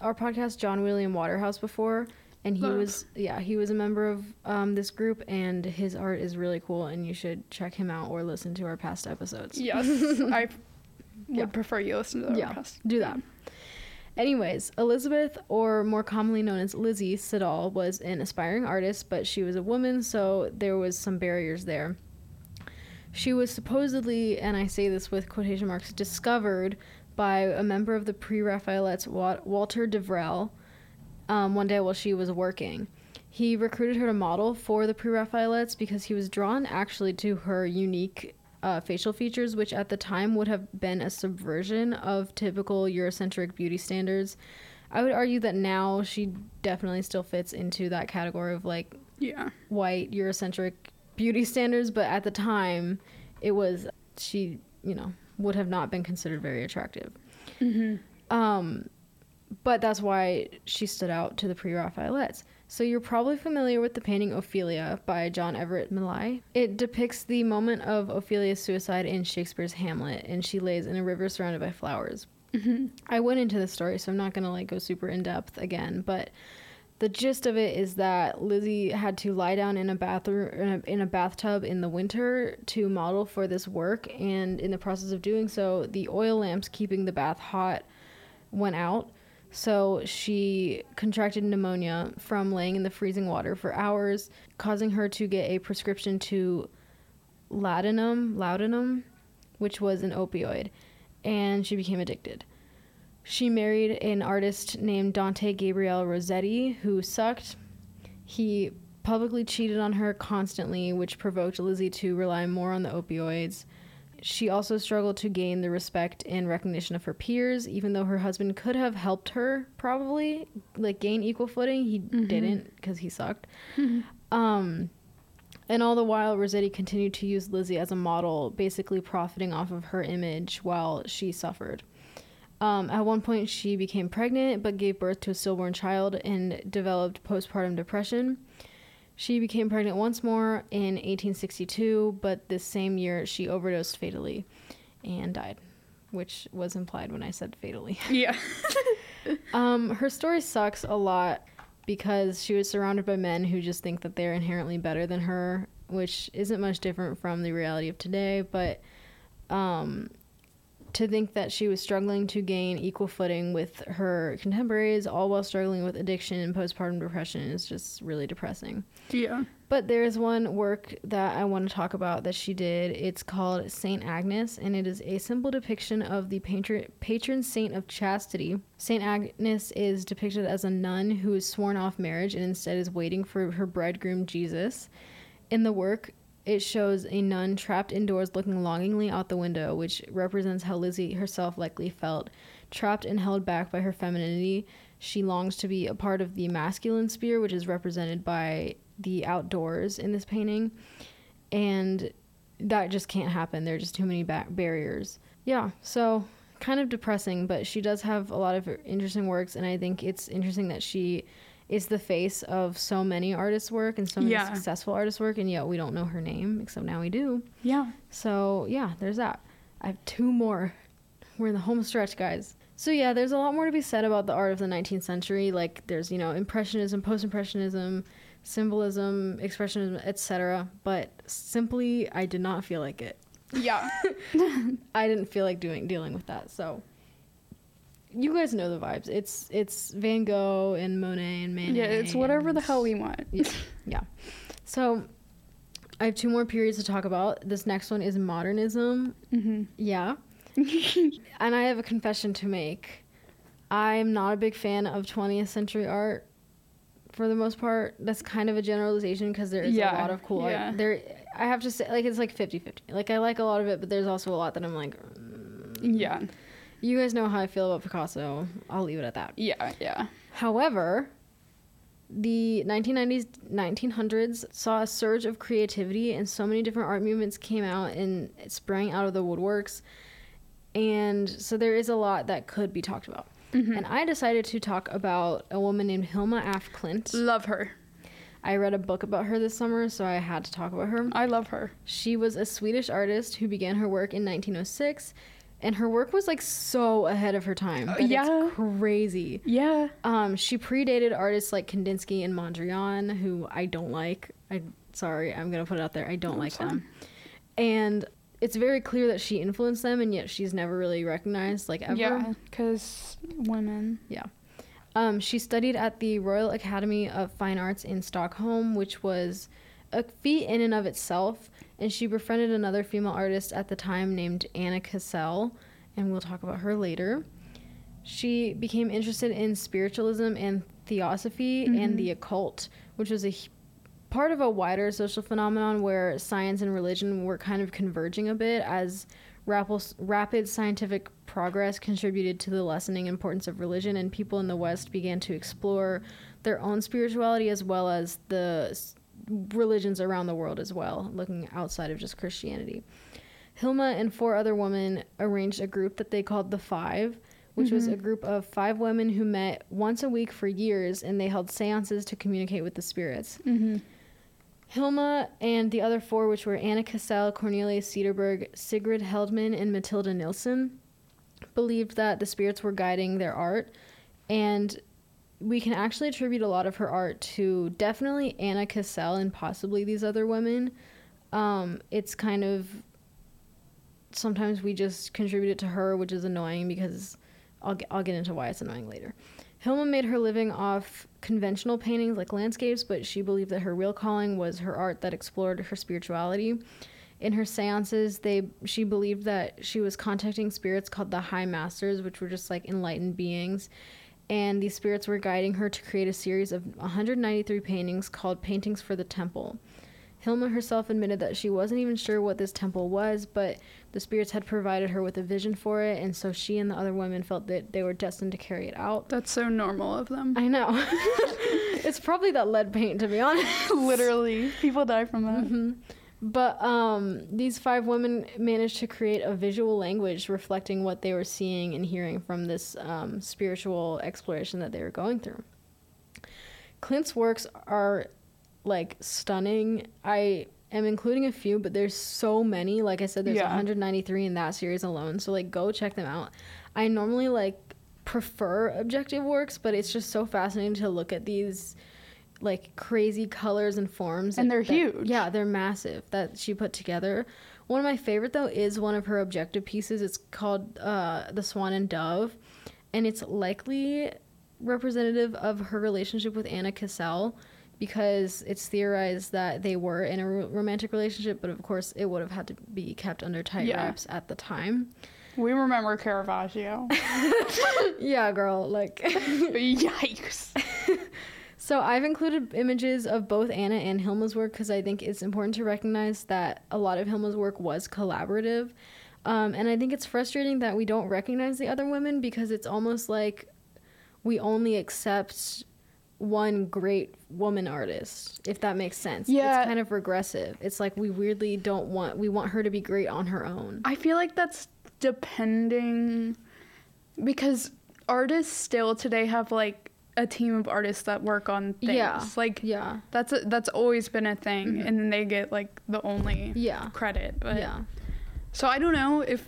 our podcast John William Waterhouse before, and he Love. was yeah he was a member of um, this group, and his art is really cool, and you should check him out or listen to our past episodes. Yes, I would Yeah. prefer you listen to the Yeah, podcast. do that. Anyways, Elizabeth, or more commonly known as Lizzie Siddall, was an aspiring artist, but she was a woman, so there was some barriers there. She was supposedly, and I say this with quotation marks, discovered by a member of the pre-Raphaelites, Walter Deverell, um, one day while she was working. He recruited her to model for the pre-Raphaelites because he was drawn actually to her unique uh, facial features, which at the time would have been a subversion of typical Eurocentric beauty standards. I would argue that now she definitely still fits into that category of like Yeah. white Eurocentric beauty standards, but at the time, it was she, you know, would have not been considered very attractive. Um, but that's why she stood out to the pre-Raphaelites. So you're probably familiar with the painting Ophelia by John Everett Millais. It depicts the moment of Ophelia's suicide in Shakespeare's Hamlet, and she lays in a river surrounded by flowers. I went into the story, so I'm not gonna like go super in depth again, but the gist of it is that Lizzie had to lie down in a bathroom in a, in a bathtub in the winter to model for this work, and in the process of doing so, the oil lamps keeping the bath hot went out. So she contracted pneumonia from laying in the freezing water for hours, causing her to get a prescription to laudanum, laudanum, which was an opioid, and she became addicted. She married an artist named Dante Gabriel Rossetti who sucked. He publicly cheated on her constantly, which provoked Lizzie to rely more on the opioids. She also struggled to gain the respect and recognition of her peers, even though her husband could have helped her probably like gain equal footing. He didn't because he sucked. Um, and all the while, Rossetti continued to use Lizzie as a model, basically profiting off of her image while she suffered. Um, at one point, she became pregnant but gave birth to a stillborn child and developed postpartum depression. She became pregnant once more in 1862, but this same year she overdosed fatally and died, which was implied when I said fatally. Yeah. Um, her story sucks a lot because she was surrounded by men who just think that they're inherently better than her, which isn't much different from the reality of today. But um, to think that she was struggling to gain equal footing with her contemporaries, all while struggling with addiction and postpartum depression, is just really depressing. Yeah. But there's one work that I want to talk about that she did. It's called Saint Agnes, and it is a simple depiction of the patron, patron saint of chastity. Saint Agnes is depicted as a nun who is sworn off marriage and instead is waiting for her bridegroom Jesus. In the work, it shows a nun trapped indoors looking longingly out the window, which represents how Lizzie herself likely felt. Trapped and held back by her femininity, She longs to be a part of the masculine sphere, which is represented by the outdoors in this painting. And that just can't happen. There are just too many ba- barriers. Yeah, so kind of depressing, but she does have a lot of interesting works, and I think it's interesting that she is the face of so many artists' work and so many Yeah. successful artists' work, and yet we don't know her name, except now we do. Yeah. So yeah, there's that. I have two more. We're in the home stretch, guys. So yeah, there's a lot more to be said about the art of the 19th century. Like there's you know impressionism, post-impressionism, symbolism, expressionism, etc. But simply, I did not feel like it. Yeah. I didn't feel like doing dealing with that. So you guys know the vibes. It's it's Van Gogh and Monet and Manet. yeah, it's whatever the hell we want. yeah, yeah. So I have two more periods to talk about. This next one is modernism. hmm Yeah. and I have a confession to make. I'm not a big fan of 20th century art for the most part. That's kind of a generalization because there is Yeah, a lot of cool yeah. art. There I have to say like it's like 50-50. Like I like a lot of it, but there's also a lot that I'm like mm. Yeah. You guys know how I feel about Picasso. I'll leave it at that. Yeah. Yeah. However, the 1990s, 1900s saw a surge of creativity, and so many different art movements came out and sprang out of the woodworks. And so there is a lot that could be talked about. Mhm. And I decided to talk about a woman named Hilma af Klint. Love her. I read a book about her this summer, so I had to talk about her. I love her. She was a Swedish artist who began her work in 1906, and her work was like so ahead of her time. Uh, yeah. It's crazy. Yeah. Um, she predated artists like Kandinsky and Mondrian, who I don't like. I sorry, I'm gonna put it out there. I don't I'm like sorry. them. And it's very clear that she influenced them, and yet she's never really recognized, like ever. Yeah. Because women. Yeah. Um, she studied at the Royal Academy of Fine Arts in Stockholm, which was a feat in and of itself. And she befriended another female artist at the time named Anna Cassel, and we'll talk about her later. She became interested in spiritualism and theosophy Mhm. and the occult, which was a part of a wider social phenomenon where science and religion were kind of converging a bit as rapid, rapid scientific progress contributed to the lessening importance of religion, and people in the West began to explore their own spirituality as well as the religions around the world as well, looking outside of just Christianity. Hilma and four other women arranged a group that they called the Five, which was a group of five women who met once a week for years and they held seances to communicate with the spirits. Mm-hmm. Hilma and the other four, which were Anna Cassel, Cornelia Cederberg, Sigrid Hedman, and Matilda Nilsson, believed that the spirits were guiding their art. And we can actually attribute a lot of her art to definitely Anna Cassel and possibly these other women. Um, it's kind of sometimes we just contribute it to her, which is annoying because I'll get, I'll get into why it's annoying later. Hilma made her living off conventional paintings like landscapes, but she believed that her real calling was her art that explored her spirituality. In her seances, they she believed that she was contacting spirits called the High Masters, which were just like enlightened beings, and these spirits were guiding her to create a series of 193 paintings called Paintings for the Temple. Hilma herself admitted that she wasn't even sure what this temple was, but the spirits had provided her with a vision for it, and so she and the other women felt that they were destined to carry it out. That's so normal of them. I know. it's probably that lead paint, to be honest. Literally, people die from that. Mhm. But um, these five women managed to create a visual language reflecting what they were seeing and hearing from this um, spiritual exploration that they were going through. Klint's works are like stunning. I am including a few, but there's so many. Like I said, there's Yeah. 193 in that series alone. So like go check them out. I normally like prefer objective works, but it's just so fascinating to look at these like crazy colors and forms And they're that- huge. Yeah, they're massive that she put together. One of my favorite though is one of her objective pieces. It's called uh, "The Swan and Dove," and it's likely representative of her relationship with Anna Cassel because it's theorized that they were in a ro- romantic relationship, but of course it would have had to be kept under tight Yeah. wraps at the time. We remember Caravaggio. yeah, girl, like. Yikes. So I've included images of both Anna and Hilma's work because I think it's important to recognize that a lot of Hilma's work was collaborative. Um, and I think it's frustrating that we don't recognize the other women because it's almost like we only accept one great woman artist, if that makes sense. Yeah. It's kind of regressive. It's like we weirdly don't want we want her to be great on her own. I feel like that's depending because artists still today have like a team of artists that work on things. Yeah. Like Yeah. that's a, that's always been a thing mm-hmm. and then they get like the only Yeah. credit. But Yeah. so I don't know if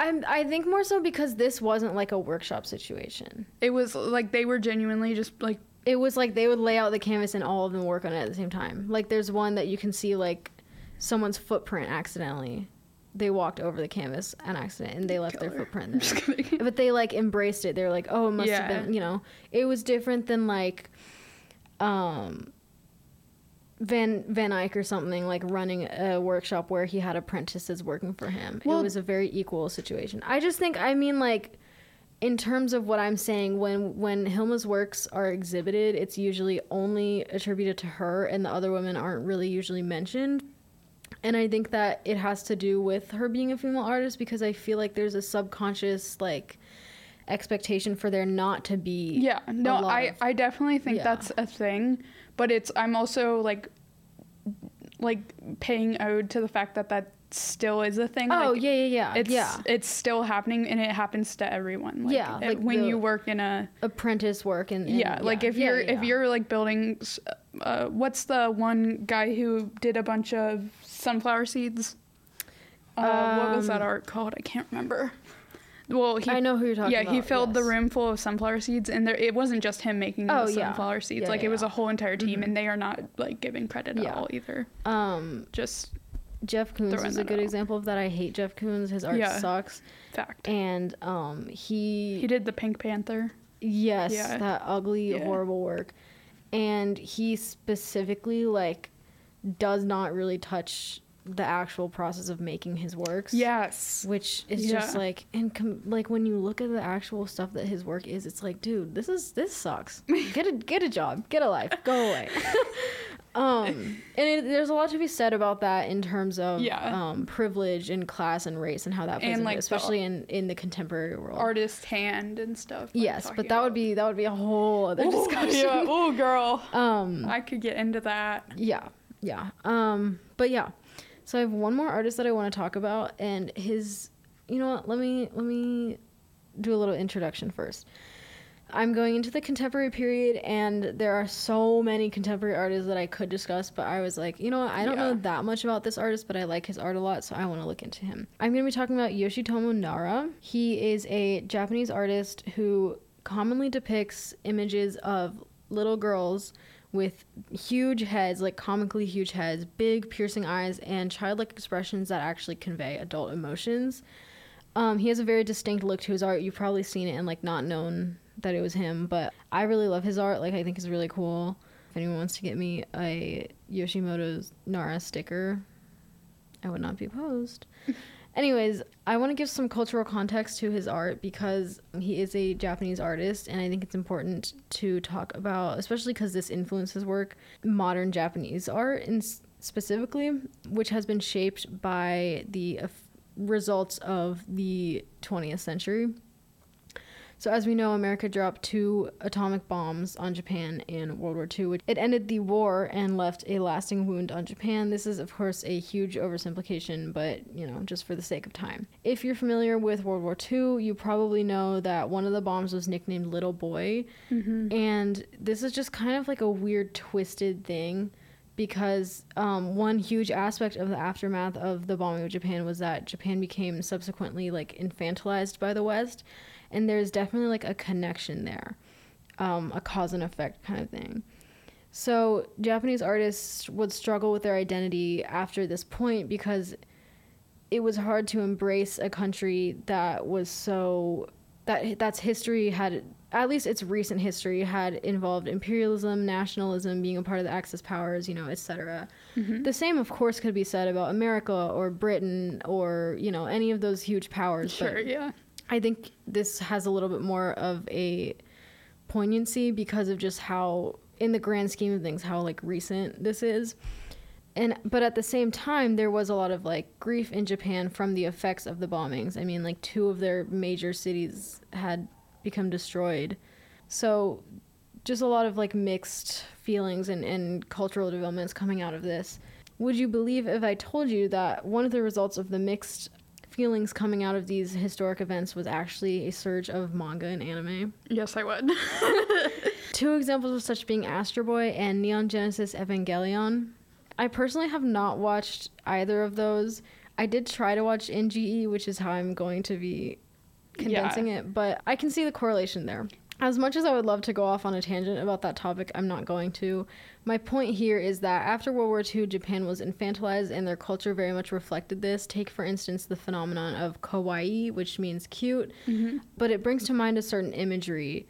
I'm, I think more so because this wasn't like a workshop situation. it was like they were genuinely just like It was like they would lay out the canvas and all of them work on it at the same time. Like there's one that you can see like someone's footprint accidentally. They walked over the canvas on accident and they left their footprint there. but they like embraced it. They were like, "Oh, it must Yeah. have been," you know. It was different than like um Van Van Eyck or something like running a workshop where he had apprentices working for him. Well- it was a very equal situation. I just think I mean like in terms of what I'm saying when when Hilma's works are exhibited, it's usually only attributed to her and the other women aren't really usually mentioned. And I think that it has to do with her being a female artist because I feel like there's a subconscious like expectation for there not to be Yeah, no, I of- I definitely think Yeah. that's a thing, but it's I'm also like like paying ode to the fact that that still is a thing. Oh like, yeah, yeah, yeah. It's yeah. it's still happening and it happens to everyone. Like, Yeah, it- like when you work in a Apprentice work and, and- yeah, like if yeah, you're yeah, if yeah. you're like building uh, what's the one guy who did a bunch of sunflower seeds? Uh, what was that Um, art called? I can't remember. Well, he I know who you're talking about. yeah, about. he filled the yes. room full of sunflower seeds, and there it wasn't just him making Oh, the yeah. sunflower seeds. Yeah, like yeah, it was yeah. a whole entire team, Mhm. and they are not like giving credit Yeah. at all either. Um, Just Jeff Koons Throwing is a that good out. example of that. I hate Jeff Koons. His art Yeah. sucks. fact. And um, he, He did the Pink Panther. yes, Yeah. that ugly, Yeah. horrible work. And he specifically like does not really touch the actual process of making his works. Yes. which is just like and com- like when you look at the actual stuff that his work is it's like dude this is this sucks get a get a job get a life go away um and it, there's a lot to be said about that in terms of Yeah. um privilege and class and race and how that plays And, like, it, especially in in the contemporary world Artist hand and stuff. like, yes but that would be that would be a whole other Ooh, discussion yeah. Oh, girl. um I could get into that. yeah yeah um but yeah. So i have one more artist that i want to talk about and his you know what let me let me do a little introduction first. I'm going into the contemporary period and there are so many contemporary artists that i could discuss but i was like you know what i don't know that much about this artist but i like his art a lot so i want to look into him. I'm going to be talking about yoshitomo nara. He is a japanese artist who commonly depicts images of little girls with huge heads, like comically huge heads, big piercing eyes, and childlike expressions that actually convey adult emotions. Um, he has a very distinct look to his art. You've probably seen it and like not known that it was him, but I really love his art. Like I think it's really cool. If anyone wants to get me a Yoshimoto's Nara sticker, I would not be opposed. Anyways, I want to give some cultural context to his art because he is a Japanese artist, and I think it's important to talk about, especially because this influences work, modern Japanese art, in specifically, which has been shaped by the eff- results of the 20th century. So, as we know, America dropped two atomic bombs on Japan in World War II. It ended the war and left a lasting wound on Japan. This is, of course, a huge oversimplification, but, you know, just for the sake of time. If you're familiar with World War II, you probably know that one of the bombs was nicknamed Little Boy. And this is just kind of like a weird, twisted thing because um, one huge aspect of the aftermath of the bombing of Japan was that Japan became subsequently like infantilized by the West, and there's definitely like a connection there, um, a cause and effect kind of thing. So Japanese artists would struggle with their identity after this point because it was hard to embrace a country that was so that that's history had at least its recent history had involved imperialism, nationalism, being a part of the Axis powers, you know, etc. The same, of course, could be said about America or Britain or you know any of those huge powers. Sure, yeah. I think this has a little bit more of a poignancy because of just how, in the grand scheme of things, how like recent this is. And but at the same time, there was a lot of like grief in Japan from the effects of the bombings. I mean, like two of their major cities had become destroyed. So, just a lot of like mixed feelings and, and cultural developments coming out of this. Would you believe if I told you that one of the results of the mixed feelings coming out of these historic events was actually a surge of manga and anime? Yes, I would. Two examples of such being Astro Boy and Neon Genesis Evangelion. I personally have not watched either of those. I did try to watch NGE, which is how I'm going to be condensing Yeah. it, but I can see the correlation there. As much as I would love to go off on a tangent about that topic, I'm not going to. My point here is that after World War II, Japan was infantilized and their culture very much reflected this. Take, for instance, the phenomenon of kawaii, which means cute, mm-hmm. but it brings to mind a certain imagery.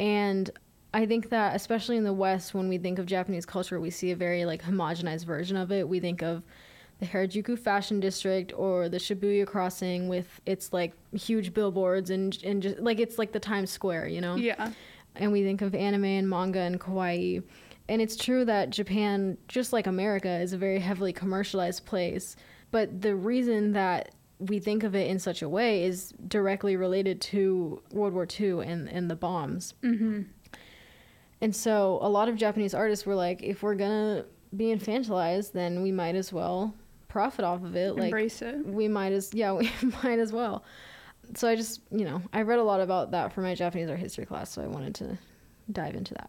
And I think that, especially in the West, when we think of Japanese culture, we see a very like homogenized version of it. We think of the Harajuku Fashion District or the Shibuya Crossing with its like huge billboards and and just like it's like the Times Square, you know. yeah. And we think of anime and manga and kawaii. And it's true that Japan, just like America, is a very heavily commercialized place. But the reason that we think of it in such a way is directly related to World War II and, and the bombs. Mm-hmm. And so a lot of Japanese artists were like, if we're gonna be infantilized, then we might as well profit off of it. Like Embrace it. we might as yeah, we might as well. So I just you know, I read a lot about that for my Japanese art history class, so I wanted to dive into that.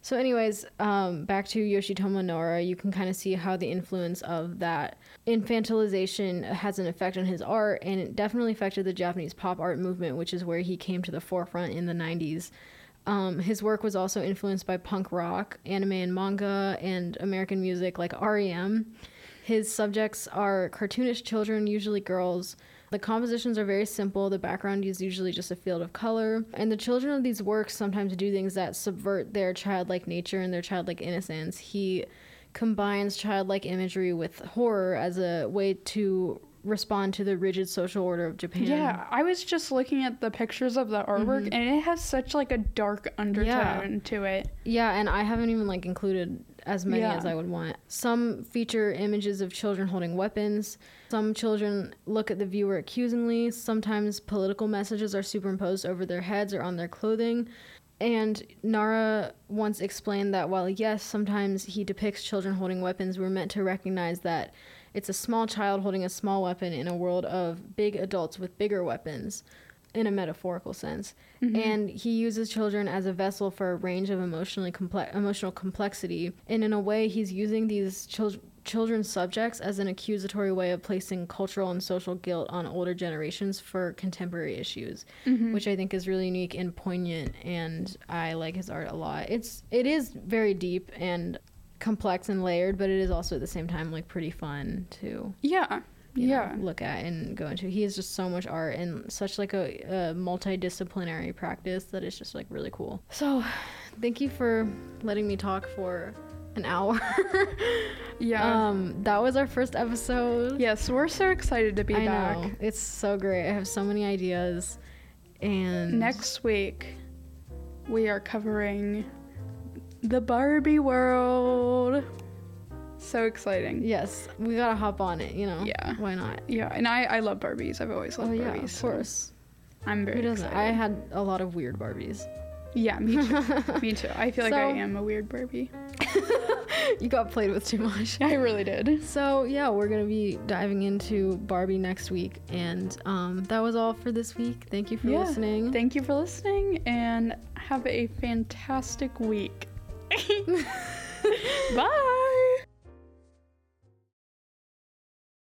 So, anyways, um, back to Yoshitomo Nara, you can kind of see how the influence of that infantilization has an effect on his art, and it definitely affected the Japanese pop art movement, which is where he came to the forefront in the 90s. Um, his work was also influenced by punk rock, anime and manga, and American music like REM. His subjects are cartoonish children, usually girls. The compositions are very simple. The background is usually just a field of color. And the children of these works sometimes do things that subvert their childlike nature and their childlike innocence. He combines childlike imagery with horror as a way to respond to the rigid social order of Japan. Yeah, I was just looking at the pictures of the artwork Mhm. and it has such like a dark undertone to it. Yeah, and I haven't even like included as many Yeah. as I would want. Some feature images of children holding weapons. Some children look at the viewer accusingly. Sometimes political messages are superimposed over their heads or on their clothing. And Nara once explained that while yes, sometimes he depicts children holding weapons, we're meant to recognize that it's a small child holding a small weapon in a world of big adults with bigger weapons in a metaphorical sense. Mm-hmm. And he uses children as a vessel for a range of emotionally complex emotional complexity. And in a way, he's using these chil- children's subjects as an accusatory way of placing cultural and social guilt on older generations for contemporary issues, mm-hmm. which I think is really unique and poignant. And I like his art a lot. It's it is very deep and complex and layered, but it is also at the same time like pretty fun too. Yeah. You know, Yeah. look at and go into. He has just so much art and such like a, a multidisciplinary practice that is just like really cool. So, thank you for letting me talk for an hour. Yeah. um, that was our first episode. yes, we're so excited to be I back. know it's so great. I have so many ideas, and Next week, we are covering the Barbie world. So exciting. yes, we gotta hop on it. You know, Yeah. why not? Yeah, and I, I love Barbies. I've always loved Oh yeah, Barbies. of so course. I'm very Who doesn't? excited. I had a lot of weird Barbies. Yeah, me too. me too. I feel like I am a weird Barbie. you got played with too much. I really did. So yeah, we're gonna be diving into Barbie next week, and um, that was all for this week. Thank you for Yeah. listening. Thank you for listening and have a fantastic week. Bye.